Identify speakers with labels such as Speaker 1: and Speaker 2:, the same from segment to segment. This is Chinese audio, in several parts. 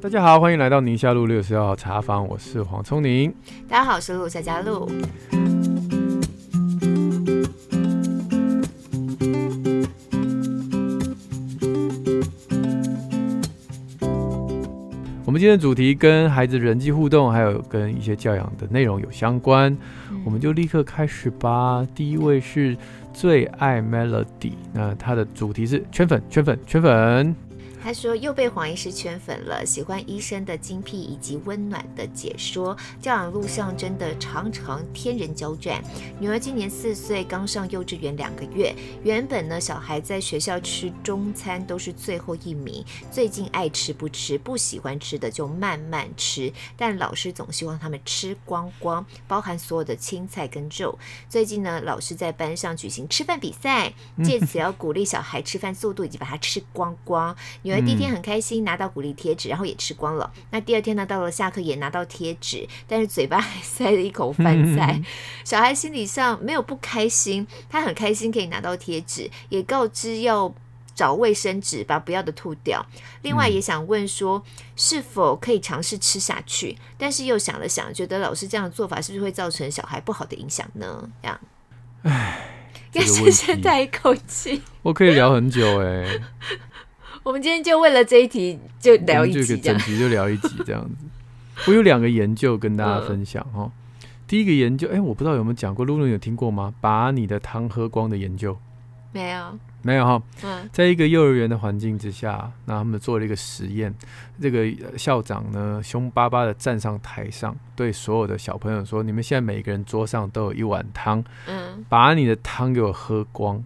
Speaker 1: 大家好，欢迎来到宁夏路六十二号茶房，我是黄聪宁。
Speaker 2: 大家好，我是陆夏嘉璐。
Speaker 1: 们今天的主题跟孩子人际互动，还有跟一些教养的内容有相关，嗯、我们就立刻开始吧。第一位是最爱 Melody，那他的主题是圈粉，圈粉，圈粉。
Speaker 2: 他说又被黄医师圈粉了，喜欢医生的精辟以及温暖的解说，教养路上真的常常天人交战。女儿今年四岁，刚上幼稚园两个月。原本呢，小孩在学校吃中餐都是最后一名，最近爱吃不吃，不喜欢吃的就慢慢吃，但老师总希望他们吃光光，包含所有的青菜跟肉。最近呢，老师在班上举行吃饭比赛，借此 要鼓励小孩吃饭速度以及把它吃光光。女儿。第一天很开心，拿到鼓励贴纸，然后也吃光了。那第二天呢，到了下课也拿到贴纸，但是嘴巴 还塞了一口饭菜。小孩心理上没有不开心，他很开心可以拿到贴纸，也告知要找卫生纸把不要的吐掉。另外也想问说，是否可以尝试吃下去？但是又想了想，觉得老师这样的做法是不是会造成小孩不好的影响呢？这样，
Speaker 1: 唉，
Speaker 2: 要深深叹一口气。
Speaker 1: 我可以聊很久哎、欸。
Speaker 2: 我们今天就为了这一题就聊一集，
Speaker 1: 整集就聊一集这样子。我有两个研究跟大家分享哈。嗯、第一个研究，哎，我不知道有没有讲过，露露有听过吗？把你的汤喝光的研究？
Speaker 2: 没有，
Speaker 1: 没有哈。嗯，在一个幼儿园的环境之下，那他们做了一个实验。这个校长呢，凶巴巴的站上台上，对所有的小朋友说：“你们现在每个人桌上都有一碗汤，嗯，把你的汤给我喝光。”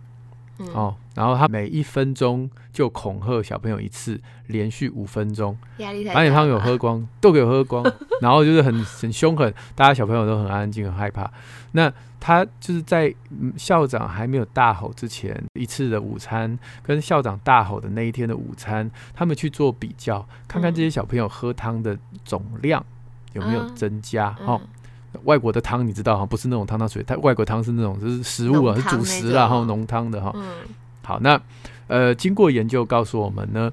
Speaker 1: 哦，然后他每一分钟就恐吓小朋友一次，连续五分钟，
Speaker 2: 压力太，
Speaker 1: 把你汤给我喝光，都给我喝光，然后就是很很凶狠，大家小朋友都很安静，很害怕。那他就是在校长还没有大吼之前，一次的午餐跟校长大吼的那一天的午餐，他们去做比较，看看这些小朋友喝汤的总量有没有增加，嗯、哦。外国的汤你知道哈，不是那种汤汤水，它外国汤是那种就是食物啊，是主食啦，然后浓汤的哈。嗯、好，那呃，经过研究告诉我们呢，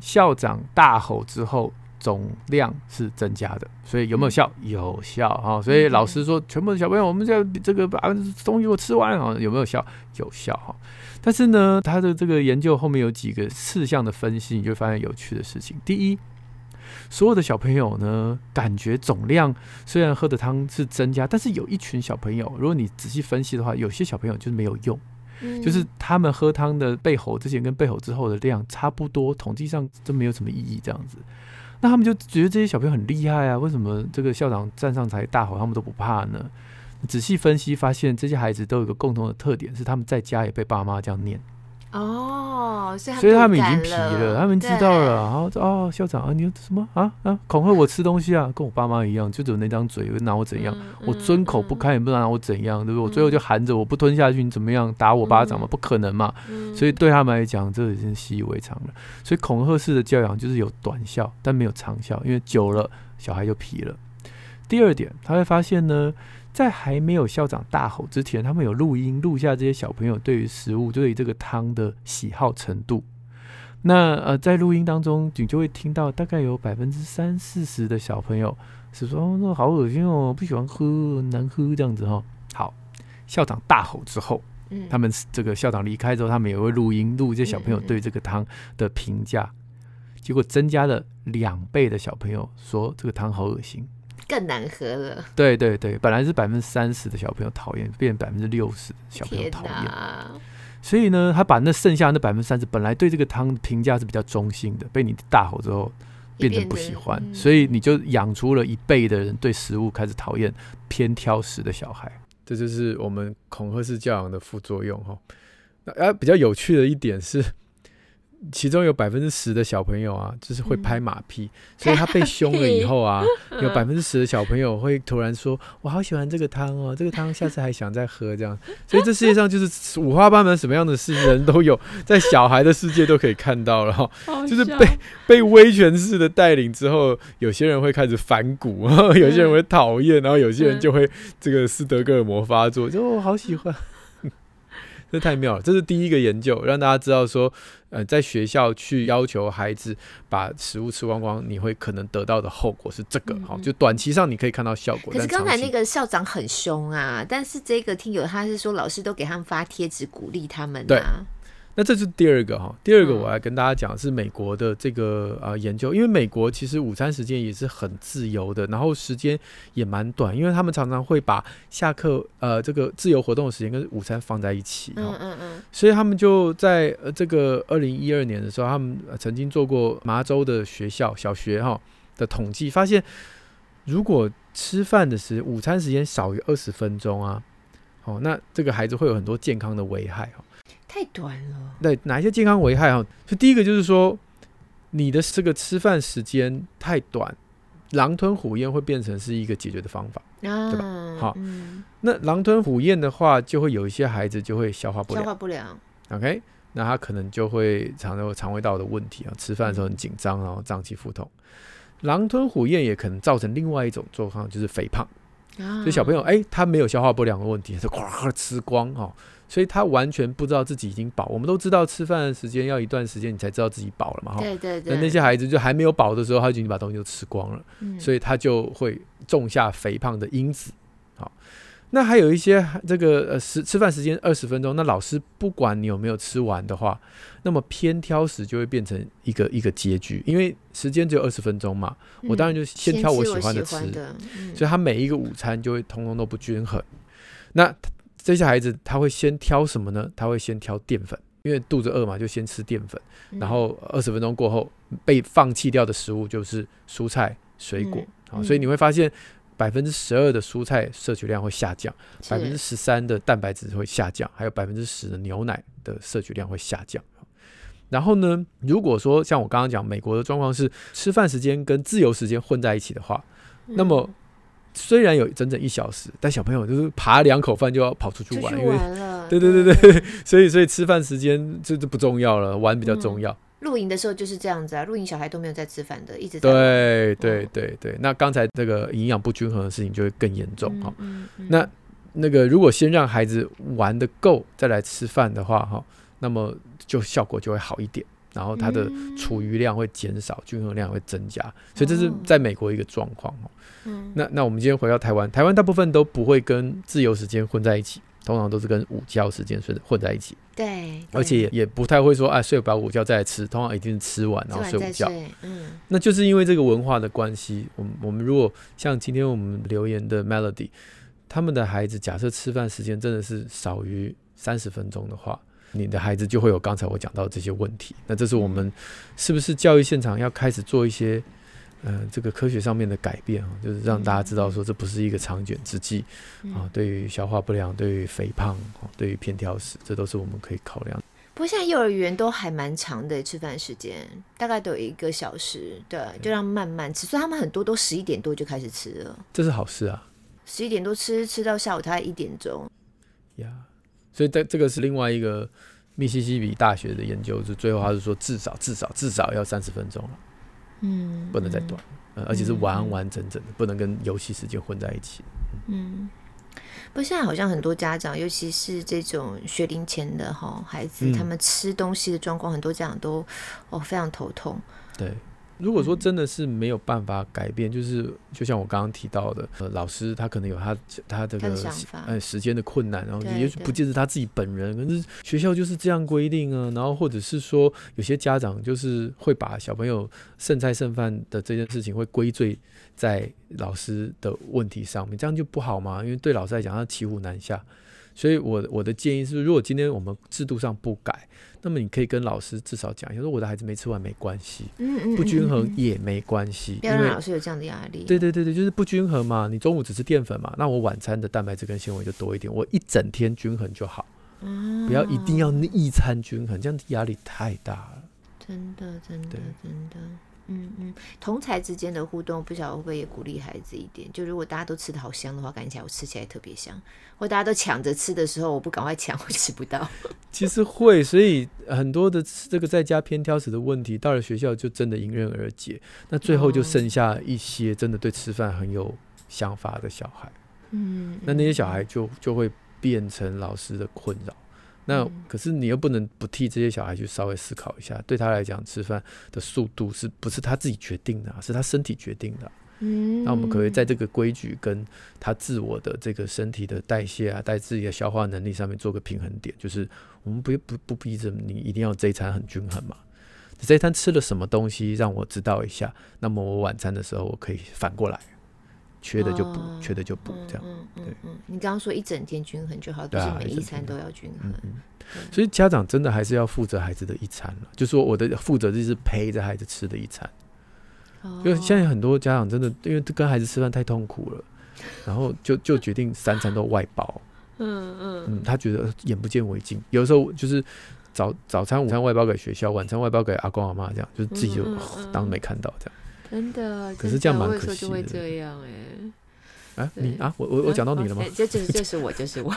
Speaker 1: 校长大吼之后总量是增加的，所以有没有效？嗯、有效哈。所以老师说，全部的小朋友，我们要这个把东西给我吃完啊，有没有效？有效哈。但是呢，他的这个研究后面有几个事项的分析，你就发现有趣的事情。第一。所有的小朋友呢，感觉总量虽然喝的汤是增加，但是有一群小朋友，如果你仔细分析的话，有些小朋友就是没有用，嗯、就是他们喝汤的被吼之前跟被吼之后的量差不多，统计上都没有什么意义这样子。那他们就觉得这些小朋友很厉害啊，为什么这个校长站上台大吼，他们都不怕呢？仔细分析发现，这些孩子都有一个共同的特点，是他们在家也被爸妈这样念。
Speaker 2: 哦，所以他，
Speaker 1: 所以他们已经皮了，他们知道了。然后哦，校长啊，你什么啊啊，恐吓我吃东西啊，跟我爸妈一样，就只有那张嘴，拿我怎样？嗯、我尊口不开，也不能拿我怎样，嗯、对不对？我最后就含着，我不吞下去，你怎么样？打我巴掌吗？不可能嘛。嗯、所以对他们来讲，这已经习以为常了。所以恐吓式的教养就是有短效，但没有长效，因为久了小孩就皮了。第二点，他会发现呢。在还没有校长大吼之前，他们有录音录下这些小朋友对于食物、对于这个汤的喜好程度。那呃，在录音当中，你就会听到大概有百分之三四十的小朋友是说：“哦，那好恶心哦，不喜欢喝，难喝这样子哈、哦。”好，校长大吼之后，嗯、他们这个校长离开之后，他们也会录音录这些小朋友对这个汤的评价，结果增加了两倍的小朋友说这个汤好恶心。
Speaker 2: 更难喝了。对
Speaker 1: 对对，本来是百分之三十的小朋友讨厌，变百分之六十的小朋友讨厌。哪所以呢，他把那剩下那百分之三十，本来对这个汤评价是比较中性的，被你大吼之后变成不喜欢，嗯、所以你就养出了一倍的人对食物开始讨厌、偏挑食的小孩。这就是我们恐吓式教养的副作用哈。那啊，比较有趣的一点是。其中有百分之十的小朋友啊，就是会拍马屁，嗯、所以他被凶了以后啊，有百分之十的小朋友会突然说：“我好喜欢这个汤哦，这个汤下次还想再喝。”这样，所以这世界上就是五花八门，什么样的事人都有，在小孩的世界都可以看到了哈。就是被被威权式的带领之后，有些人会开始反骨，有些人会讨厌，然后有些人就会这个斯德哥尔摩发作，就我好喜欢。这太妙了！这是第一个研究，让大家知道说，呃，在学校去要求孩子把食物吃光光，你会可能得到的后果是这个。好、嗯，就短期上你可以看到效果。
Speaker 2: 可是刚才那个校长很凶啊，但是这个听友他是说，老师都给他们发贴纸鼓励他们、啊。
Speaker 1: 对。那这是第二个哈，第二个我要跟大家讲是美国的这个呃研究，因为美国其实午餐时间也是很自由的，然后时间也蛮短，因为他们常常会把下课呃这个自由活动的时间跟午餐放在一起，嗯嗯嗯，所以他们就在呃这个二零一二年的时候，他们曾经做过麻州的学校小学哈的统计，发现如果吃饭的时午餐时间少于二十分钟啊，哦，那这个孩子会有很多健康的危害哈。
Speaker 2: 太短了。
Speaker 1: 对，哪一些健康危害哈？就第一个就是说，你的这个吃饭时间太短，狼吞虎咽会变成是一个解决的方法，啊、对吧？好、嗯，那狼吞虎咽的话，就会有一些孩子就会消化不良。消化不良。OK，那他可能就会常常有肠胃道的问题啊，吃饭的时候很紧张，然后胀气腹痛。狼吞虎咽也可能造成另外一种状况，就是肥胖。啊、所以小朋友，哎、欸，他没有消化不良的问题，他就 咵吃光哦。所以他完全不知道自己已经饱。我们都知道吃饭的时间要一段时间，你才知道自己饱了嘛。
Speaker 2: 对对对。
Speaker 1: 那那些孩子就还没有饱的时候，他已经把东西都吃光了，嗯、所以他就会种下肥胖的因子。好，那还有一些这个呃时吃饭时间二十分钟，那老师不管你有没有吃完的话，那么偏挑食就会变成一个一个结局，因为时间只有二十分钟嘛，我当然就先挑我喜欢的吃，嗯、所以他每一个午餐就会通通都不均衡。那这些孩子他会先挑什么呢？他会先挑淀粉，因为肚子饿嘛，就先吃淀粉。然后二十分钟过后被放弃掉的食物就是蔬菜、水果。好，所以你会发现百分之十二的蔬菜摄取量会下降，百分之十三的蛋白质会下降，还有百分之十的牛奶的摄取量会下降。然后呢，如果说像我刚刚讲，美国的状况是吃饭时间跟自由时间混在一起的话，那么。虽然有整整一小时，但小朋友就是扒两口饭就要跑出去玩，因为 对对对对，所以所以吃饭时间这就不重要了，玩比较重要。
Speaker 2: 露营的时候就是这样子啊，露营小孩都没有在吃饭的，一直在
Speaker 1: 对对对对。那刚才这个营养不均衡的事情就会更严重哈。那那个如果先让孩子玩的够再来吃饭的话哈，那么就效果就会好一点。然后他的储余量会减少，均衡量会增加，所以这是在美国一个状况。嗯，那那我们今天回到台湾，台湾大部分都不会跟自由时间混在一起，通常都是跟午觉时间睡混在一起。
Speaker 2: 对，
Speaker 1: 而且也也不太会说，哎，睡饱午觉再来吃，通常一定是吃完然后睡午觉。嗯，那就是因为这个文化的关系。我们我们如果像今天我们留言的 Melody，他们的孩子假设吃饭时间真的是少于三十分钟的话。你的孩子就会有刚才我讲到的这些问题，那这是我们是不是教育现场要开始做一些，呃，这个科学上面的改变啊，就是让大家知道说这不是一个长卷之计啊，对于消化不良、对于肥胖、对于偏挑食，这都是我们可以考量。
Speaker 2: 不过现在幼儿园都还蛮长的吃饭时间，大概都有一个小时，对，就让慢慢吃，所以他们很多都十一点多就开始吃了，
Speaker 1: 这是好事啊，
Speaker 2: 十一点多吃吃到下午大概一点钟，
Speaker 1: 呀。Yeah. 所以这这个是另外一个密西西比大学的研究，就最后他是说至少至少至少要三十分钟了，嗯，不能再短，嗯，而且是完完整整的，不能跟游戏时间混在一起。
Speaker 2: 嗯，不过现在好像很多家长，尤其是这种学龄前的哈孩子，他们吃东西的状况，很多家长都哦非常头痛。
Speaker 1: 对。如果说真的是没有办法改变，就是就像我刚刚提到的，呃，老师他可能有他他这个呃时间的困难，然后也许不见得他自己本人，可是学校就是这样规定啊，然后或者是说有些家长就是会把小朋友剩菜剩饭的这件事情会归罪在老师的问题上面，这样就不好嘛？因为对老师来讲，他骑虎难下。所以我，我我的建议是，如果今天我们制度上不改，那么你可以跟老师至少讲一下，说我的孩子没吃完没关系，嗯，不均衡也没关系，
Speaker 2: 不要让老师有这样的压力。
Speaker 1: 对对对对，就是不均衡嘛，你中午只吃淀粉嘛，那我晚餐的蛋白质跟纤维就多一点，我一整天均衡就好，嗯，不要一定要一餐均衡，这样压力太大了。
Speaker 2: 真的，真的，真的。嗯嗯，同才之间的互动，不晓得会不会也鼓励孩子一点？就如果大家都吃得好香的话，感觉起来我吃起来特别香。或大家都抢着吃的时候，我不赶快抢，我吃不到。
Speaker 1: 其实会，所以很多的这个在家偏挑食的问题，到了学校就真的迎刃而解。那最后就剩下一些真的对吃饭很有想法的小孩。嗯，那那些小孩就就会变成老师的困扰。那可是你又不能不替这些小孩去稍微思考一下，对他来讲，吃饭的速度是不是他自己决定的，是他身体决定的。嗯，那我们可以在这个规矩跟他自我的这个身体的代谢啊，带自己的消化能力上面做个平衡点？就是我们不不不逼着你一定要这一餐很均衡嘛。这一餐吃了什么东西，让我知道一下。那么我晚餐的时候，我可以反过来，缺的就补，哦、缺的就补，这样。
Speaker 2: 嗯嗯对嗯，你刚刚说一整天均衡就好，不是每一餐都要均衡。
Speaker 1: 所以家长真的还是要负责孩子的一餐了，就说我的负责就是陪着孩子吃的一餐。哦、就现在很多家长真的因为跟孩子吃饭太痛苦了，然后就就决定三餐都外包。嗯嗯嗯，他觉得眼不见为净，有时候就是。早早餐、午餐外包给学校，晚餐外包给阿公阿妈，这样就是自己就、当没看到这样。
Speaker 2: 真的，
Speaker 1: 可是这样蛮可惜的。
Speaker 2: 会这样哎，
Speaker 1: 啊，你啊，我我我讲到你了吗？
Speaker 2: 这这 就是我，就是我，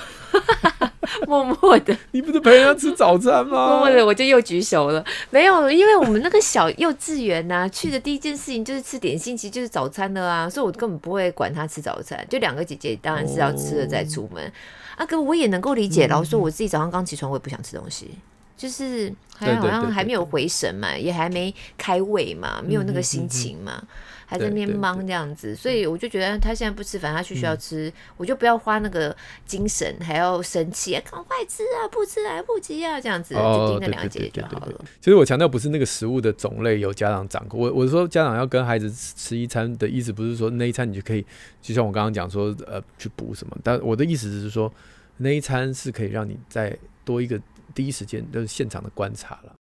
Speaker 2: 默默的。
Speaker 1: 你不是陪人家吃早餐吗？
Speaker 2: 默默的，我就又举手了。没有，因为我们那个小幼稚园呐、啊，去的第一件事情就是吃点心，其实就是早餐的啊，所以我根本不会管他吃早餐。就两个姐姐，当然是要吃了再出门。哦、啊，可我也能够理解，然后说我自己早上刚起床，我也不想吃东西。就是好像好像还没有回神嘛，也还没开胃嘛，没有那个心情嘛，还在那边忙这样子，所以我就觉得他现在不吃，反正他去学校吃，嗯、我就不要花那个精神，还要生气啊，赶快吃啊，不吃来不及啊，这样子、哦、就盯那两个姐姐就好了。
Speaker 1: 其实我强调不是那个食物的种类由家长掌控，我我说家长要跟孩子吃一餐的意思，不是说那一餐你就可以，就像我刚刚讲说呃去补什么，但我的意思是说那一餐是可以让你再多一个。第一时间就是现场的观察了，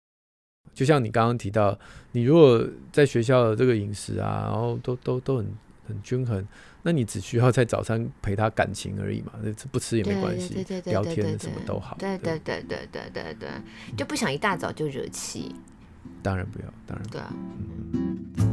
Speaker 1: 就像你刚刚提到，你如果在学校的这个饮食啊，然后都都都很很均衡，那你只需要在早餐陪他感情而已嘛，那不吃也没关系，聊天什么都好。
Speaker 2: 对对对对对对对，就不想一大早就惹气。
Speaker 1: 当然不要，当然不要。
Speaker 2: 对啊。
Speaker 1: 嗯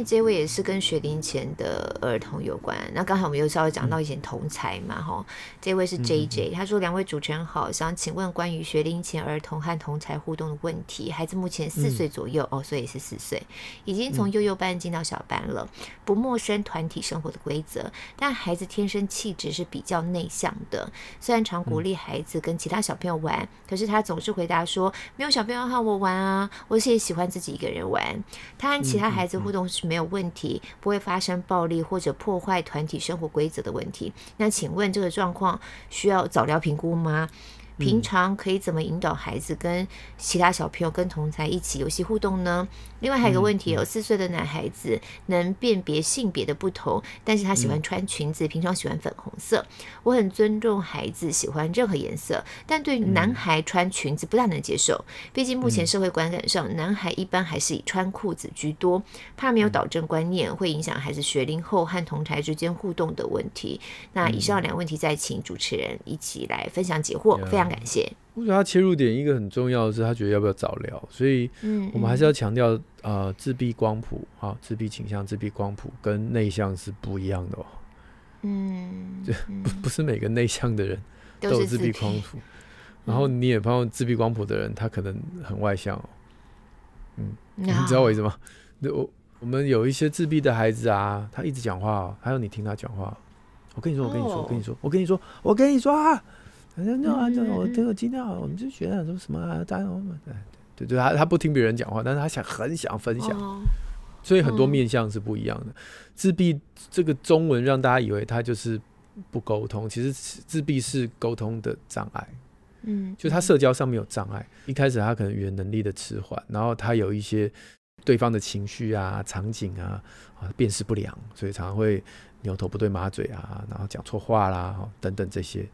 Speaker 2: 这位也是跟学龄前的儿童有关。那刚才我们又稍微讲到以前同才嘛，哈、嗯。这位是 J J，他说：“两位主持人好，想请问关于学龄前儿童和同才互动的问题。孩子目前四岁左右，嗯、哦，所以是四岁，已经从幼幼班进到小班了，不陌生团体生活的规则。但孩子天生气质是比较内向的，虽然常鼓励孩子跟其他小朋友玩，嗯、可是他总是回答说：没有小朋友和我玩啊，我是也喜欢自己一个人玩。他和其他孩子互动”没有问题，不会发生暴力或者破坏团体生活规则的问题。那请问这个状况需要早疗评估吗？平常可以怎么引导孩子跟其他小朋友、跟同才一起游戏互动呢？另外还有一个问题，有四岁的男孩子能辨别性别的不同，但是他喜欢穿裙子，平常喜欢粉红色。我很尊重孩子喜欢任何颜色，但对男孩穿裙子不大能接受。毕竟目前社会观感上，男孩一般还是以穿裤子居多，怕没有导正观念，会影响孩子学龄后和同才之间互动的问题。那以上两个问题再请主持人一起来分享解惑，非常感谢。
Speaker 1: 我觉得他切入点一个很重要的是，他觉得要不要早疗，所以我们还是要强调，呃，自闭光谱啊，自闭倾向、自闭光谱跟内向是不一样的哦。嗯，就不不是每个内向的人都有自闭光谱，然后你也碰到自闭光谱的人，他可能很外向哦。嗯，你知道我意思吗？我我们有一些自闭的孩子啊，他一直讲话哦，还有你听他讲话，我跟你说，我跟你说，我跟你说，我跟你说，我跟你说啊。反正就啊，就我这个今天我们就学了什么什么啊，大家对对对，他他不听别人讲话，但是他想很想分享，所以很多面向是不一样的。自闭这个中文让大家以为他就是不沟通，其实自闭是沟通的障碍。嗯，就他社交上面有障碍，一开始他可能语言能力的迟缓，然后他有一些对方的情绪啊、场景啊啊辨识不良，所以常常会牛头不对马嘴啊，然后讲错话啦等等这些。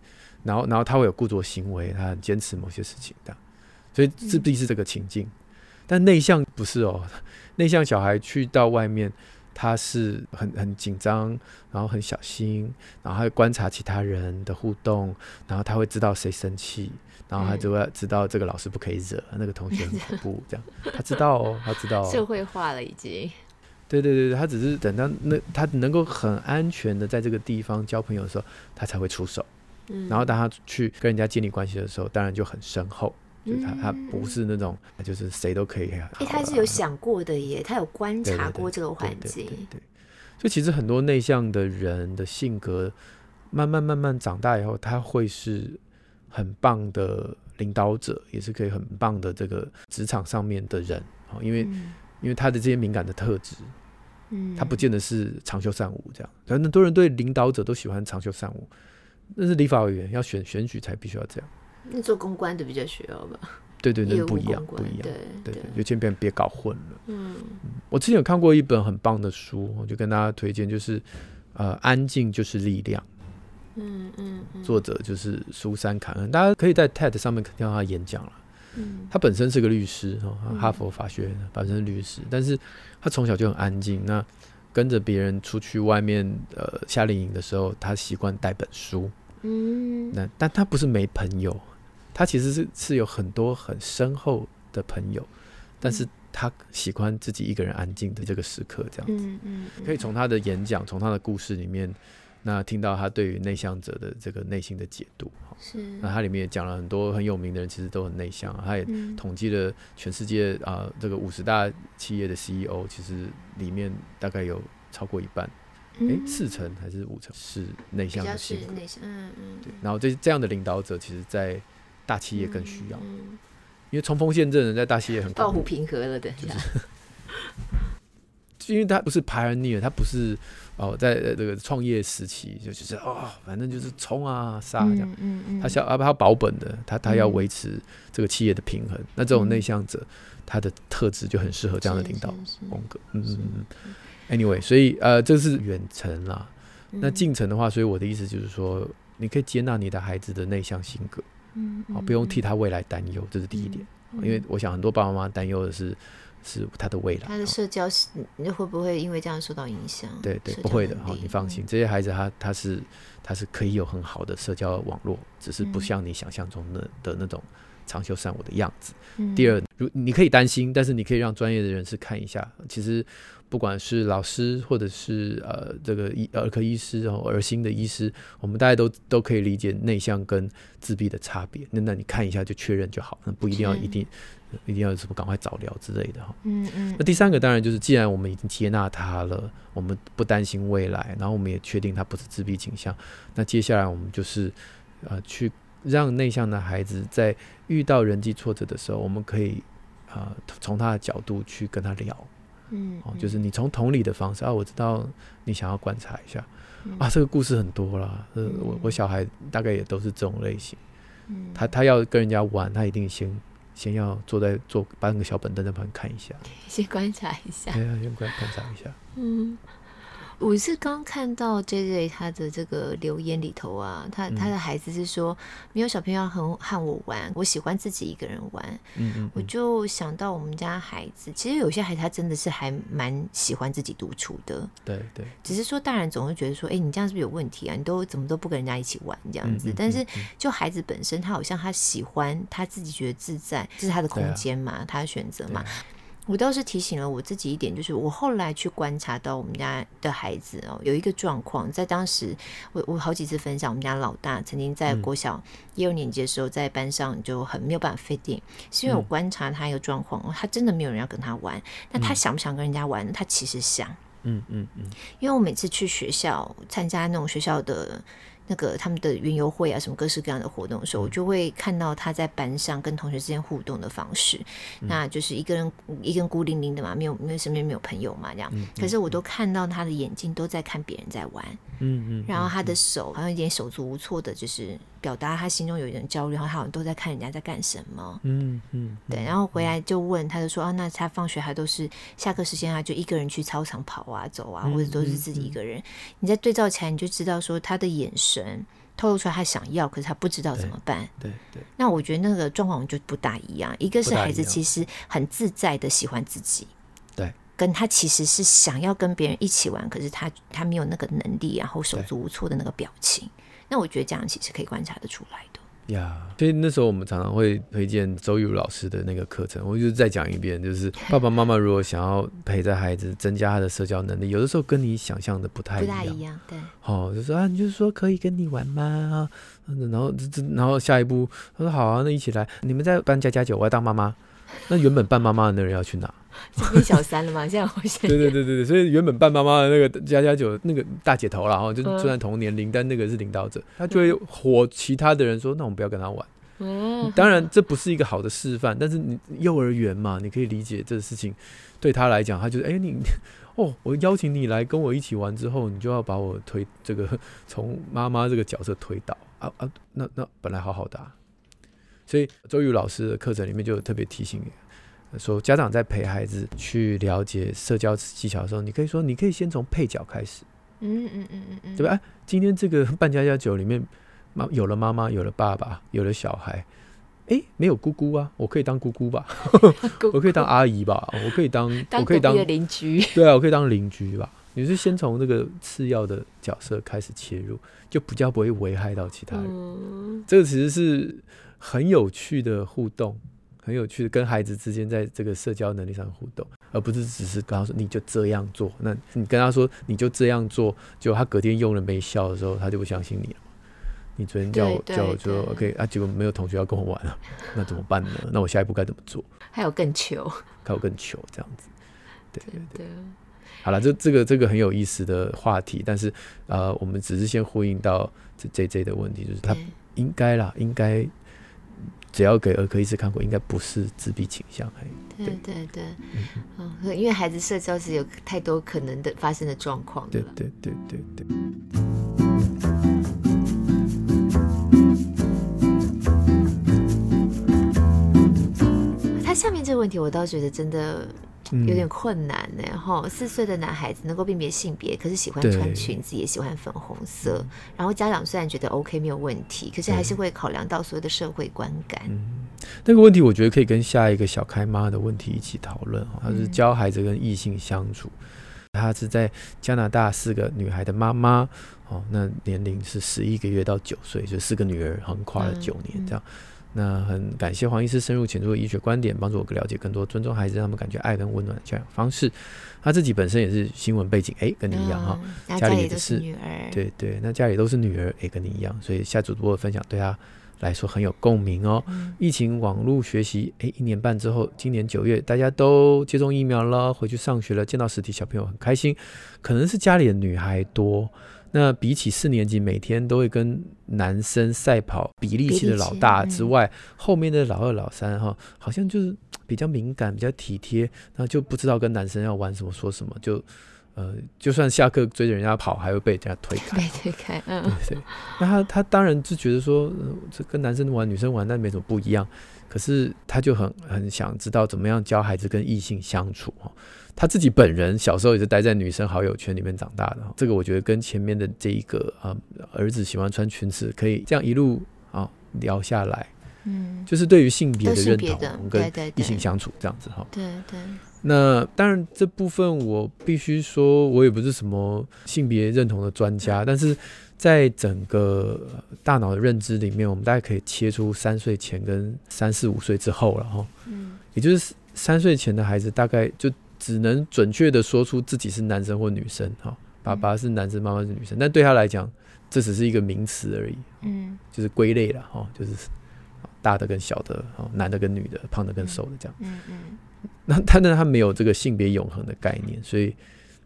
Speaker 1: 然后，然后他会有固着行为，他很坚持某些事情的，所以自闭是这个情境。嗯、但内向不是哦，内向小孩去到外面，他是很很紧张，然后很小心，然后他会观察其他人的互动，然后他会知道谁生气，然后他就会知道这个老师不可以惹，嗯、那个同学很恐怖，这样他知道哦，他知道、哦、
Speaker 2: 社会化了已经。
Speaker 1: 对对对，他只是等到那他能够很安全的在这个地方交朋友的时候，他才会出手。然后当他去跟人家建立关系的时候，当然就很深厚。就是他他不是那种，就是谁都可以。哎，
Speaker 2: 他是有想过的耶，他有观察过这个环境。
Speaker 1: 对，对，对，对，对，所以其实很多内向的人的性格，慢慢慢慢长大以后，他会是很棒的领导者，也是可以很棒的这个职场上面的人。好，因为、嗯、因为他的这些敏感的特质，嗯，他不见得是长袖善舞这样。很多人对领导者都喜欢长袖善舞，那是立法委员要选选举才必须要这样。
Speaker 2: 那做公关的比较需要吧？
Speaker 1: 对对对，不一样，不一样。对对，就千万别搞混了。嗯，我之前有看过一本很棒的书，我就跟大家推荐，就是呃，安静就是力量。嗯嗯，作者就是苏珊凯恩，大家可以在 TED 上面听到他演讲了。嗯，他本身是个律师哈，哈佛法学院本身是律师，但是他从小就很安静。那跟着别人出去外面呃夏令营的时候，他习惯带本书。嗯，那但他不是没朋友。他其实是是有很多很深厚的朋友，但是他喜欢自己一个人安静的这个时刻，这样子。嗯嗯，可以从他的演讲，从他的故事里面，那听到他对于内向者的这个内心的解读。是。那他里面也讲了很多很有名的人，其实都很内向。他也统计了全世界啊，这个五十大企业的 CEO，其实里面大概有超过一半，诶，四成还是五成是内向的性格。内向。嗯嗯。对。然后这这样的领导者，其实，在大企业更需要，因为冲锋陷阵的人在大企业很
Speaker 2: 抱虎平和了的，就是，
Speaker 1: 因为他不是 pioneer，他不是哦，在这个创业时期就就是哦，反正就是冲啊杀这样，嗯嗯，他想啊他保本的，他他要维持这个企业的平衡，那这种内向者，他的特质就很适合这样的领导风格，嗯嗯嗯，anyway，所以呃这是远程啦，那近程的话，所以我的意思就是说，你可以接纳你的孩子的内向性格。嗯，好，不用替他未来担忧，这是第一点。因为我想很多爸爸妈妈担忧的是，是他的未来，
Speaker 2: 他的社交是，你会不会因为这样受到影响？
Speaker 1: 对对，不会的，好，你放心，嗯、这些孩子他他是他是可以有很好的社交网络，只是不像你想象中的的那种长袖善舞的样子。嗯、第二，如你可以担心，但是你可以让专业的人士看一下，其实。不管是老师，或者是呃这个医儿科医师然后，儿心的医师，我们大家都都可以理解内向跟自闭的差别。那那你看一下就确认就好，那不一定要一定一定要什么赶快早疗之类的哈。嗯嗯。那第三个当然就是，既然我们已经接纳他了，我们不担心未来，然后我们也确定他不是自闭倾向，那接下来我们就是呃去让内向的孩子在遇到人际挫折的时候，我们可以啊从他的角度去跟他聊。嗯，哦，就是你从同理的方式啊，我知道你想要观察一下，嗯、啊，这个故事很多啦，呃，我我小孩大概也都是这种类型，嗯，他他要跟人家玩，他一定先先要坐在坐搬个小本凳在旁边看一下，
Speaker 2: 先观察一下，
Speaker 1: 对啊，先观观察一下，嗯。
Speaker 2: 我是刚看到 JJ 他的这个留言里头啊，他他的孩子是说没有小朋友很和我玩，我喜欢自己一个人玩。嗯，嗯嗯，我就想到我们家孩子，其实有些孩子他真的是还蛮喜欢自己独处的。对对，只是说大人总会觉得说，哎、欸，你这样是不是有问题啊？你都怎么都不跟人家一起玩这样子？但是就孩子本身，他好像他喜欢他自己觉得自在，这是他的空间嘛，啊、他的选择嘛。我倒是提醒了我自己一点，就是我后来去观察到我们家的孩子哦，有一个状况，在当时我我好几次分享，我们家老大曾经在国小一二年级的时候，在班上就很没有办法 fit in，是因为我观察他一个状况，他真的没有人要跟他玩，那他想不想跟人家玩？他其实想，嗯嗯嗯，因为我每次去学校参加那种学校的。那个他们的云游会啊，什么各式各样的活动的时候，我就会看到他在班上跟同学之间互动的方式。嗯、那就是一个人一个人孤零零的嘛，没有没有身边没有朋友嘛，这样。嗯、可是我都看到他的眼睛都在看别人在玩，嗯嗯。然后他的手好像有点手足无措的，就是。表达他心中有一点焦虑，然后他好像都在看人家在干什么。嗯嗯，对，然后回来就问，他就说啊，那他放学他都是下课时间，他就一个人去操场跑啊走啊，或者都是自己一个人。你在对照起来，你就知道说他的眼神透露出来他想要，可是他不知道怎么办。对对。那我觉得那个状况就不大一样，一个是孩子其实很自在的喜欢自己，对，跟他其实是想要跟别人一起玩，可是他他没有那个能力，然后手足无措的那个表情。那我觉得这样其实可以观察得出来的呀。
Speaker 1: 所以那时候我们常常会推荐周玉如老师的那个课程，我就再讲一遍，就是爸爸妈妈如果想要陪着孩子增加他的社交能力，有的时候跟你想象的不太一样。不太一样，对。好，就说啊，你就说可以跟你玩吗？然后这这，然后下一步他说好啊，那一起来，你们在扮家家酒，我要当妈妈。那原本扮妈妈的那人要去哪？
Speaker 2: 变小三了吗？现在我现
Speaker 1: 对对对对对，所以原本扮妈妈的那个家家酒那个大姐头了哈，就是虽然同年龄，但那个是领导者，他就会火其他的人说，那我们不要跟他玩。嗯，当然这不是一个好的示范，但是你幼儿园嘛，你可以理解这个事情对他来讲，他就是哎、欸、你 哦，我邀请你来跟我一起玩之后，你就要把我推这个 从妈妈这个角色推倒啊啊，那那本来好好的、啊，所以周瑜老师的课程里面就有特别提醒你说，家长在陪孩子去了解社交技巧的时候，你可以说你可以先从配角开始，嗯嗯嗯嗯嗯，对吧？哎今天这个 扮家家酒里面。妈有了妈妈，有了爸爸，有了小孩，哎、欸，没有姑姑啊，我可以当姑姑吧？姑姑我可以当阿姨吧？我可以当，
Speaker 2: 当
Speaker 1: 我可以当
Speaker 2: 邻居。
Speaker 1: 对啊，我可以当邻居吧？你是先从那个次要的角色开始切入，就比较不会危害到其他人。嗯、这个其实是很有趣的互动，很有趣的跟孩子之间在这个社交能力上的互动，而不是只是跟他说你就这样做。那你跟他说你就这样做，就他隔天用了没效的时候，他就不相信你了。你昨天叫我叫我说 OK 啊，结果没有同学要跟我玩了，那怎么办呢？那我下一步该怎么做？
Speaker 2: 还有更糗，
Speaker 1: 还有更糗这样子，对对对。好了，这这个这个很有意思的话题，但是呃，我们只是先呼应到这 J J 的问题，就是他应该啦，应该只要给儿科医师看过，应该不是自闭倾向。
Speaker 2: 对对对，嗯，因为孩子社交是有太多可能的发生的状况。
Speaker 1: 对对对对对。
Speaker 2: 下面这个问题，我倒觉得真的有点困难呢。哈、嗯，四岁的男孩子能够辨别性别，可是喜欢穿裙子，也喜欢粉红色。然后家长虽然觉得 OK 没有问题，可是还是会考量到所有的社会观感。
Speaker 1: 嗯，那个问题我觉得可以跟下一个小开妈的问题一起讨论。他是教孩子跟异性相处，他是在加拿大四个女孩的妈妈。哦，那年龄是十一个月到九岁，就四个女儿横跨了九年这样。嗯嗯那很感谢黄医师深入浅出的医学观点，帮助我了解更多尊重孩子，让他们感觉爱跟温暖的教养方式。他自己本身也是新闻背景，哎、欸，跟你一样哈、嗯，家里也是女儿，对对，那家里都是女儿，哎、欸，跟你一样，所以下主播的分享对他来说很有共鸣哦。嗯、疫情网络学习，哎、欸，一年半之后，今年九月大家都接种疫苗了，回去上学了，见到实体小朋友很开心，可能是家里的女孩多。那比起四年级每天都会跟男生赛跑比力气的老大之外，嗯、后面的老二、老三哈，好像就是比较敏感、比较体贴，那就不知道跟男生要玩什么、说什么，就呃，就算下课追着人家跑，还会被人家推开。被推开，嗯，对对。那他他当然就觉得说，呃、这跟男生玩、女生玩那没什么不一样，可是他就很很想知道怎么样教孩子跟异性相处哈。他自己本人小时候也是待在女生好友圈里面长大的，这个我觉得跟前面的这一个啊儿子喜欢穿裙子，可以这样一路啊聊下来，嗯，就是对于性别的认同跟异性相处这样子哈，对对。那当然这部分我必须说，我也不是什么性别认同的专家，但是在整个大脑的认知里面，我们大概可以切出三岁前跟三四五岁之后了哈，嗯，也就是三岁前的孩子大概就。只能准确的说出自己是男生或女生，哈，爸爸是男生，妈妈是女生，但对他来讲，这只是一个名词而已，嗯，就是归类了，哈，就是大的跟小的，男的跟女的，胖的跟瘦的这样，嗯嗯，那他呢，他没有这个性别永恒的概念，所以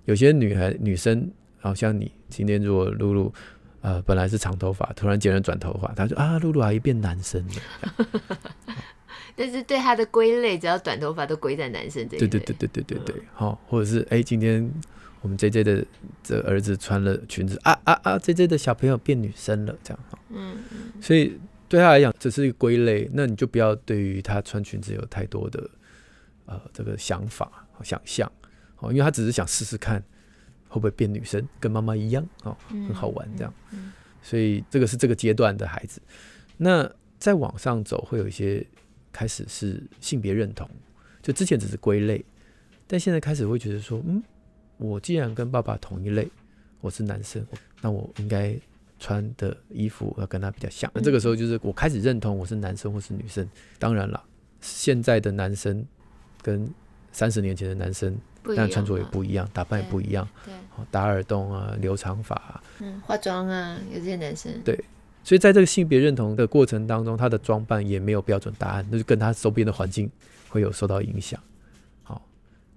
Speaker 1: 有些女孩女生，好像你今天如果露露，呃，本来是长头发，突然剪了短头发，他说啊，露露阿姨变男生了。
Speaker 2: 但是对他的归类，只要短头发都归在男生这一类。
Speaker 1: 对对对对对对对，好、嗯，或者是哎、欸，今天我们 J J 的这儿子穿了裙子啊啊啊，J J 的小朋友变女生了，这样哈。嗯嗯。所以对他来讲，这是一个归类，那你就不要对于他穿裙子有太多的呃这个想法、想象，哦，因为他只是想试试看会不会变女生，跟妈妈一样哦，很好玩这样。嗯。嗯，所以这个是这个阶段的孩子。那再往上走，会有一些。开始是性别认同，就之前只是归类，但现在开始会觉得说，嗯，我既然跟爸爸同一类，我是男生，那我应该穿的衣服要跟他比较像。那这个时候就是我开始认同我是男生或是女生。当然了，现在的男生跟三十年前的男生，当然穿着也不一样，打扮也不一样，对，打耳洞啊，留长发啊，
Speaker 2: 嗯，化妆啊，有这些男生，
Speaker 1: 对。所以在这个性别认同的过程当中，他的装扮也没有标准答案，那就跟他周边的环境会有受到影响。好，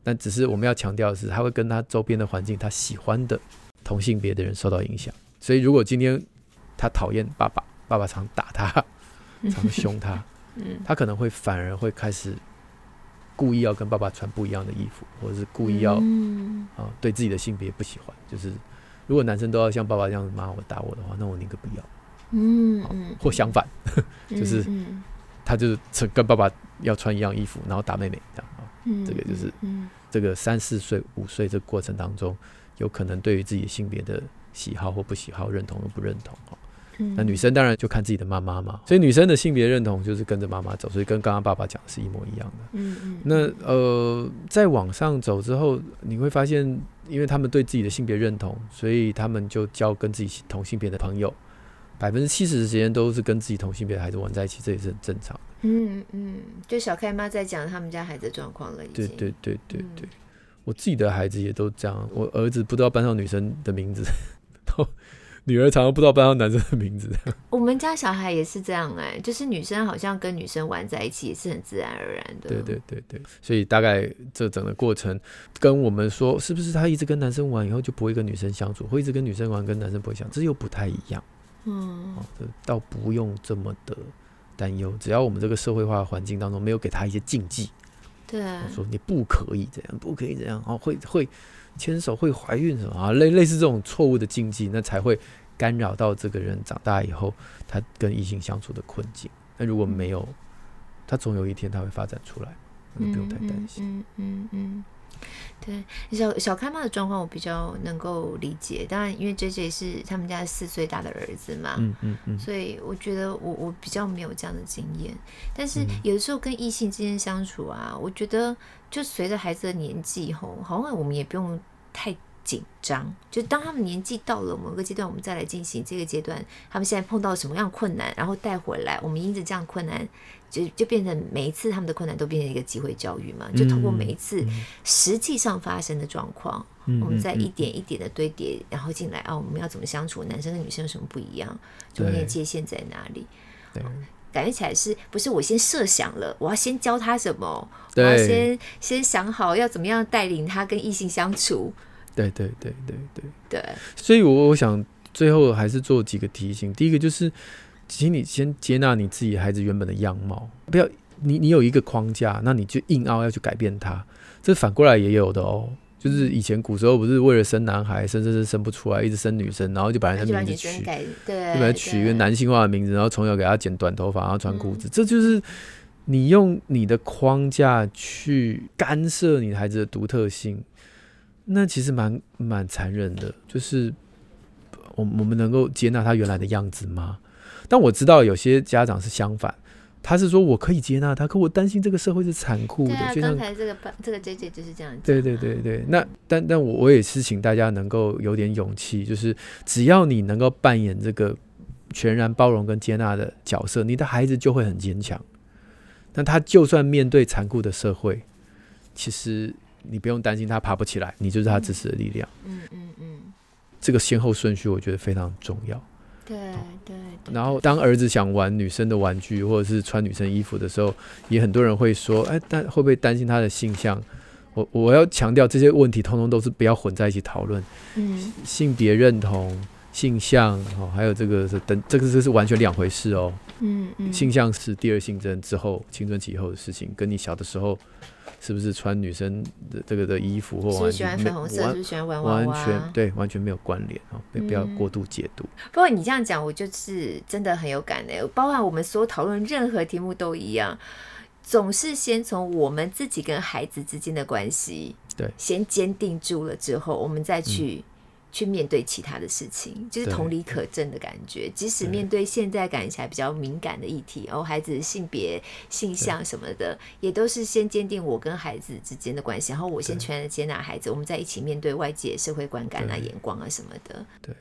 Speaker 1: 但只是我们要强调的是，他会跟他周边的环境，他喜欢的同性别的人受到影响。所以如果今天他讨厌爸爸，爸爸常打他，常凶他，他可能会反而会开始故意要跟爸爸穿不一样的衣服，或者是故意要啊对自己的性别不喜欢。就是如果男生都要像爸爸这样骂我打我的话，那我宁可不要。
Speaker 2: 嗯嗯，
Speaker 1: 或相反，就是他就是跟爸爸要穿一样衣服，然后打妹妹这样啊。这个就是这个三四岁、五岁这个过程当中，有可能对于自己性别的喜好或不喜好、认同或不认同。那女生当然就看自己的妈妈嘛，所以女生的性别认同就是跟着妈妈走，所以跟刚刚爸爸讲的是一模一样的。
Speaker 2: 嗯嗯。
Speaker 1: 那呃，再往上走之后，你会发现，因为他们对自己的性别认同，所以他们就交跟自己同性别的朋友。百分之七十的时间都是跟自己同性别的孩子玩在一起，这也是很正常。
Speaker 2: 嗯嗯，就小开妈在讲他们家孩子状况了。
Speaker 1: 对对对对对，嗯、我自己的孩子也都这样。我儿子不知道班上女生的名字，都女儿常常不知道班上男生的名字。
Speaker 2: 我们家小孩也是这样哎、欸，就是女生好像跟女生玩在一起也是很自然而然的。
Speaker 1: 对对对对，所以大概这整个过程跟我们说，是不是他一直跟男生玩以后就不会跟女生相处，会一直跟女生玩跟男生不会相处，这又不太一样。
Speaker 2: 嗯，
Speaker 1: 这倒不用这么的担忧，只要我们这个社会化的环境当中没有给他一些禁忌，
Speaker 2: 对，
Speaker 1: 说你不可以这样，不可以这样，哦，会会牵手会怀孕什么啊，类类似这种错误的禁忌，那才会干扰到这个人长大以后他跟异性相处的困境。那如果没有，他总有一天他会发展出来，那不用太担心。
Speaker 2: 嗯嗯嗯。嗯嗯对，小小开妈的状况我比较能够理解，当然因为 JJ 是他们家四岁大的儿子嘛，
Speaker 1: 嗯嗯嗯，
Speaker 2: 所以我觉得我我比较没有这样的经验。但是有的时候跟异性之间相处啊，我觉得就随着孩子的年纪吼，好像我们也不用太紧张。就当他们年纪到了某个阶段，我们再来进行这个阶段，他们现在碰到什么样困难，然后带回来，我们因着这样困难。就就变成每一次他们的困难都变成一个机会教育嘛，就通过每一次实际上发生的状况，嗯、我们再一点一点的堆叠，然后进来啊，我们要怎么相处？男生跟女生有什么不一样？中间界限在哪里？
Speaker 1: 对，
Speaker 2: 感觉起来是不是我先设想了，我要先教他什么？我要先先想好要怎么样带领他跟异性相处？
Speaker 1: 对对对对对
Speaker 2: 对，
Speaker 1: 所以我我想最后还是做几个提醒，第一个就是。请你先接纳你自己孩子原本的样貌，不要你你有一个框架，那你就硬凹要去改变它。这反过来也有的哦，就是以前古时候不是为了生男孩，生生生生不出来，一直生女生，然后就把人家名字取，
Speaker 2: 对，
Speaker 1: 就把它取一个男性化的名字，然后从小给他剪短头发，然后穿裤子，嗯、这就是你用你的框架去干涉你孩子的独特性，那其实蛮蛮残忍的。就是我我们能够接纳他原来的样子吗？但我知道有些家长是相反，他是说我可以接纳他，可我担心这个社会是残酷的。
Speaker 2: 刚才这个这个姐姐就是这样讲。
Speaker 1: 对对对对，那但但我我也是请大家能够有点勇气，就是只要你能够扮演这个全然包容跟接纳的角色，你的孩子就会很坚强。那他就算面对残酷的社会，其实你不用担心他爬不起来，你就是他支持的力量。
Speaker 2: 嗯嗯嗯，
Speaker 1: 这个先后顺序我觉得非常重要。
Speaker 2: 对对，
Speaker 1: 然后当儿子想玩女生的玩具或者是穿女生衣服的时候，也很多人会说：“哎，但会不会担心他的性向？”我我要强调这些问题，通通都是不要混在一起讨论。
Speaker 2: 嗯，
Speaker 1: 性别认同、性向，哦，还有这个是等，这个这是完全两回事哦。
Speaker 2: 嗯嗯，
Speaker 1: 性向是第二性征之后青春期以后的事情，跟你小的时候。是不是穿女生的这个的衣服或完全没完完全对完全没有关联啊？不要过度解读。
Speaker 2: 不过你这样讲，我就是真的很有感的。包含我们所讨论任何题目都一样，总是先从我们自己跟孩子之间的关系，
Speaker 1: 对，先
Speaker 2: 坚定住了之后，我们再去。去面对其他的事情，就是同理可证的感觉。即使面对现在感起来比较敏感的议题，哦孩子的性别、性向什么的，也都是先坚定我跟孩子之间的关系，然后我先全然接纳孩子，我们在一起面对外界社会观感啊、眼光啊什么的。
Speaker 1: 对，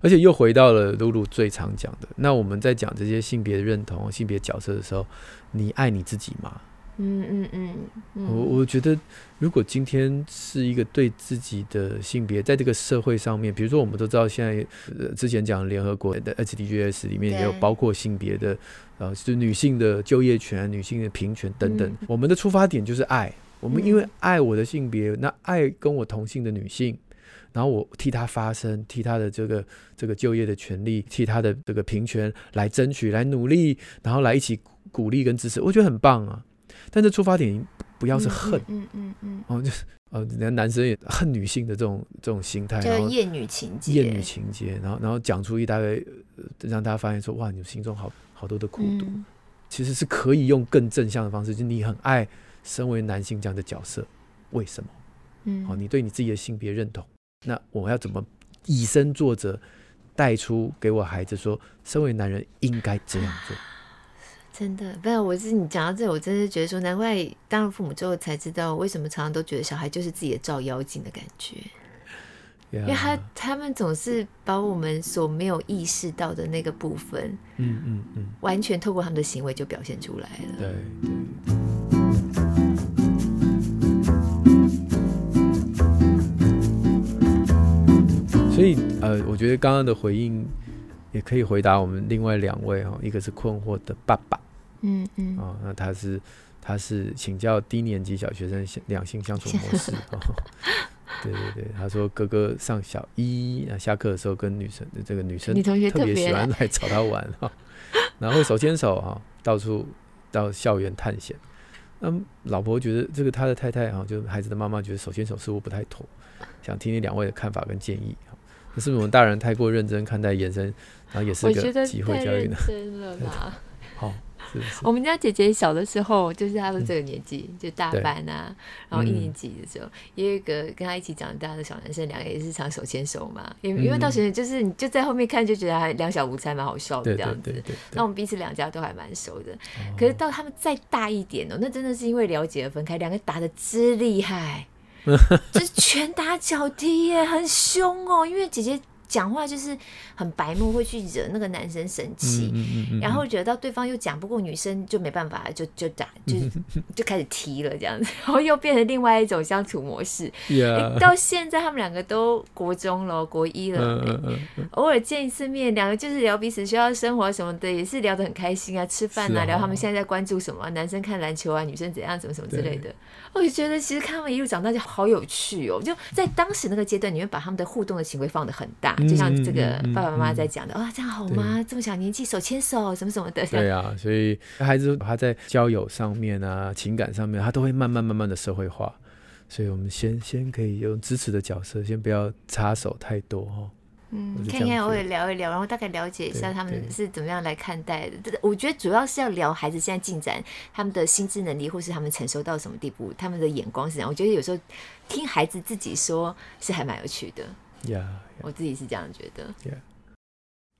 Speaker 1: 而且又回到了露露最常讲的，那我们在讲这些性别认同、性别角色的时候，你爱你自己吗？
Speaker 2: 嗯嗯嗯，嗯
Speaker 1: 我我觉得，如果今天是一个对自己的性别，在这个社会上面，比如说我们都知道，现在呃之前讲联合国的 H D G S 里面也有包括性别的，呃，就是女性的就业权、女性的平权等等。嗯、我们的出发点就是爱，我们因为爱我的性别，那爱跟我同性的女性，然后我替她发声，替她的这个这个就业的权利，替她的这个平权来争取、来努力，然后来一起鼓励跟支持，我觉得很棒啊。但这出发点不要是恨，嗯嗯嗯，嗯，哦，就是呃，人家男生也恨女性的这种这种心态，
Speaker 2: 叫厌女情节，
Speaker 1: 厌女情节，然后然后讲出一大堆，让大家发现说，哇，你心中好好多的苦毒，嗯，其实是可以用更正向的方式，就你很爱身为男性这样的角色，为什么？嗯，哦，你对你自己的性别认同，那我要怎么以身作则，带出给我孩子说，身为男人应该这样做。
Speaker 2: 真的，不然，我是你讲到这，我真是觉得说，难怪当了父母之后才知道，为什么常常都觉得小孩就是自己的照妖镜的感觉，yeah. 因为他他们总是把我们所没有意识到的那个部分，嗯嗯嗯，完全透过他们的行为就表现出来了。
Speaker 1: 对对。所以呃，我觉得刚刚的回应也可以回答我们另外两位哈，一个是困惑的爸爸。嗯嗯哦，那他是他是请教低年级小学生两性相处模式 哦，对对对，他说哥哥上小一，那下课的时候跟女生这个女生特别喜欢来找他玩哈，然后手牵手哈，到处到校园探险。那老婆觉得这个他的太太哈，就孩子的妈妈觉得手牵手似乎不太妥，想听听两位的看法跟建议。可是我们大人太过认真看待延伸，然后也是个机会教育呢。
Speaker 2: 真的啦，
Speaker 1: 好。是是
Speaker 2: 我们家姐姐小的时候，就是她的这个年纪，嗯，就大班啊，然后一年级的时候，嗯，也有一个跟她一起长大的小男生，两个也是常手牵手嘛。因为因为到现在就是你就在后面看，就觉得还两小无猜，蛮好笑的这样子。那我们彼此两家都还蛮熟的。可是到他们再大一点哦，那真的是因为了解而分开，两个打的之厉害，就是拳打脚踢耶，很凶哦。因为姐姐。讲话就是很白目，会去惹那个男生生气，然后惹到对方又讲不过女生，就没办法，就就打，就就开始踢了这样子，然后又变成另外一种相处模式。到现在他们两个都国中了，国一了，偶尔见一次面，两个就是聊彼此学校生活什么的，也是聊得很开心啊，吃饭啊，聊他们现在在关注什么，男生看篮球啊，女生怎样，怎么什么之类的。我就觉得其实看他们一路长大就好有趣哦，就在当时那个阶段，你会把他们的互动的行为放得很大。就像这个爸爸妈妈在讲的，哇、这样好吗？这么小年纪手牵手，什么什么的。
Speaker 1: 对啊，所以孩子他在交友上面啊，情感上面，他都会慢慢慢慢的社会化。所以我们先先可以用支持的角色，先不要插手太多哈。
Speaker 2: 嗯，看看我也聊一聊，然后大概了解一下他们是怎么样来看待的。我觉得主要是要聊孩子现在进展，他们的心智能力，或是他们成熟到什么地步，他们的眼光是怎样。我觉得有时候听孩子自己说，是还蛮有趣的。
Speaker 1: Yeah, yeah.
Speaker 2: 我自己是这样觉得。
Speaker 1: Yeah.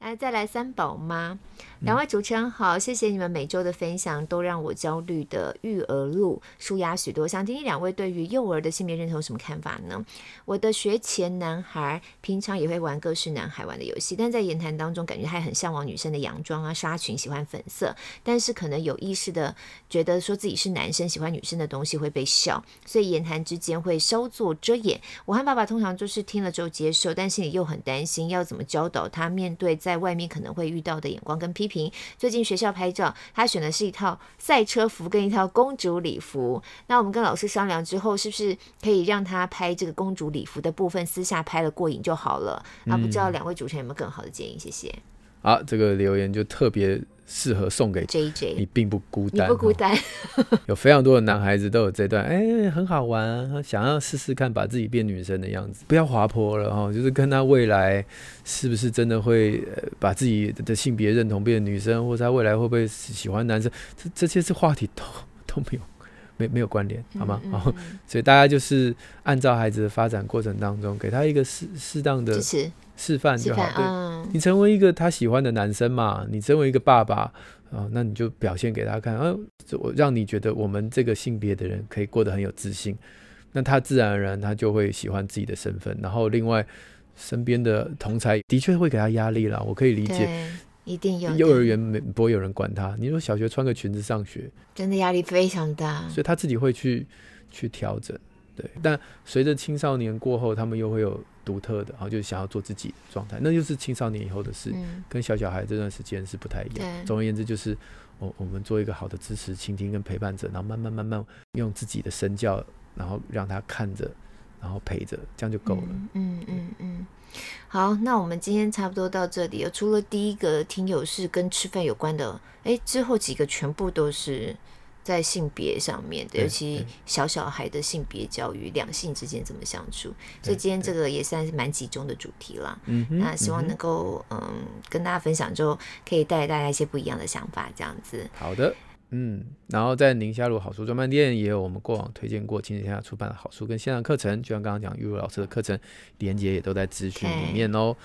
Speaker 2: 来，再来三宝妈，两位主持人好，谢谢你们每周的分享，都让我焦虑的育儿路舒压许多。想听听两位对于幼儿的性别认同有什么看法呢？我的学前男孩平常也会玩各式男孩玩的游戏，但在言谈当中感觉他很向往女生的洋装啊、纱裙，喜欢粉色，但是可能有意识的觉得说自己是男生，喜欢女生的东西会被笑，所以言谈之间会稍作遮掩。我和爸爸通常就是听了之后接受，但心里又很担心，要怎么教导他面对在外面可能会遇到的眼光跟批评。最近学校拍照，他选的是一套赛车服跟一套公主礼服。那我们跟老师商量之后，是不是可以让他拍这个公主礼服的部分，私下拍了过瘾就好了？啊，不知道两位主持人有没有更好的建议？谢谢。
Speaker 1: 好，这个留言就特别。适合送给 JJ，你并不孤单，
Speaker 2: 你不孤单，
Speaker 1: 有非常多的男孩子都有这段，哎、欸，很好玩，想要试试看把自己变女生的样子，不要滑坡了哈，就是看他未来是不是真的会把自己的性别认同变成女生，或者他未来会不会喜欢男生，这这些是话题都都没有没没有关联，好吗？然后、嗯。嗯、所以大家就是按照孩子的发展过程当中，给他一个适适当的示范就好，对、嗯，你成为一个他喜欢的男生嘛，你成为一个爸爸啊、呃，那你就表现给他看，啊，我让你觉得我们这个性别的人可以过得很有自信，那他自然而然他就会喜欢自己的身份，然后另外身边的同才的确会给他压力啦，我可以理解。
Speaker 2: 一定有。
Speaker 1: 幼儿园没不会有人管他，你说小学穿个裙子上学，
Speaker 2: 真的压力非常大，
Speaker 1: 所以他自己会去去调整。对，但随着青少年过后，他们又会有独特的，然后就想要做自己的状态，那就是青少年以后的事，嗯、跟小小孩这段时间是不太一样。总而言之，就是我我们做一个好的支持、倾听跟陪伴者，然后慢慢慢慢用自己的身教，然后让他看着，然后陪着，这样就够了。
Speaker 2: 嗯嗯嗯嗯。好，那我们今天差不多到这里，除了第一个听友是跟吃饭有关的，哎，之后几个全部都是。在性别上面的，尤其小小孩的性别教育，两性之间怎么相处，所以今天这个也算是蛮集中的主题了。嗯，那希望能够嗯，嗯跟大家分享之后，可以带给大家一些不一样的想法，这样子。
Speaker 1: 好的，嗯，然后在宁夏路好书专卖店也有我们过往推荐过亲子天下出版的好书跟线上课程，就像刚刚讲玉如老师的课程，连接也都在资讯里面哦。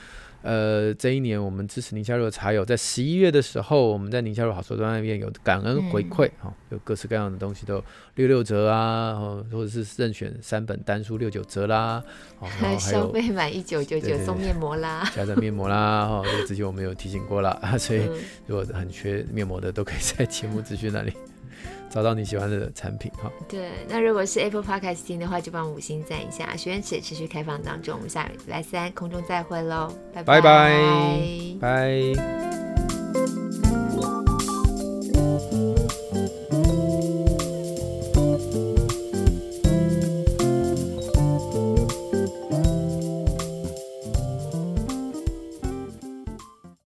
Speaker 1: 呃，这一年我们支持宁夏路的茶友，在十一月的时候，我们在宁夏路好书专卖店有感恩回馈哈、嗯哦，有各式各样的东西都六六折啊，哦、或者是任选三本单书六九折啦，哦、然后还有
Speaker 2: 消费满一九九九送面膜啦，
Speaker 1: 加上面膜啦，哈、哦，这个之前我们有提醒过了，所以如果很缺面膜的，都可以在节目资讯那里。找到你喜欢的产品哈。对，
Speaker 2: 那如果是 Apple Podcast 听的话，就帮我五星赞一下。许愿池持续开放当中，我们下礼拜三空中再会喽，拜拜拜。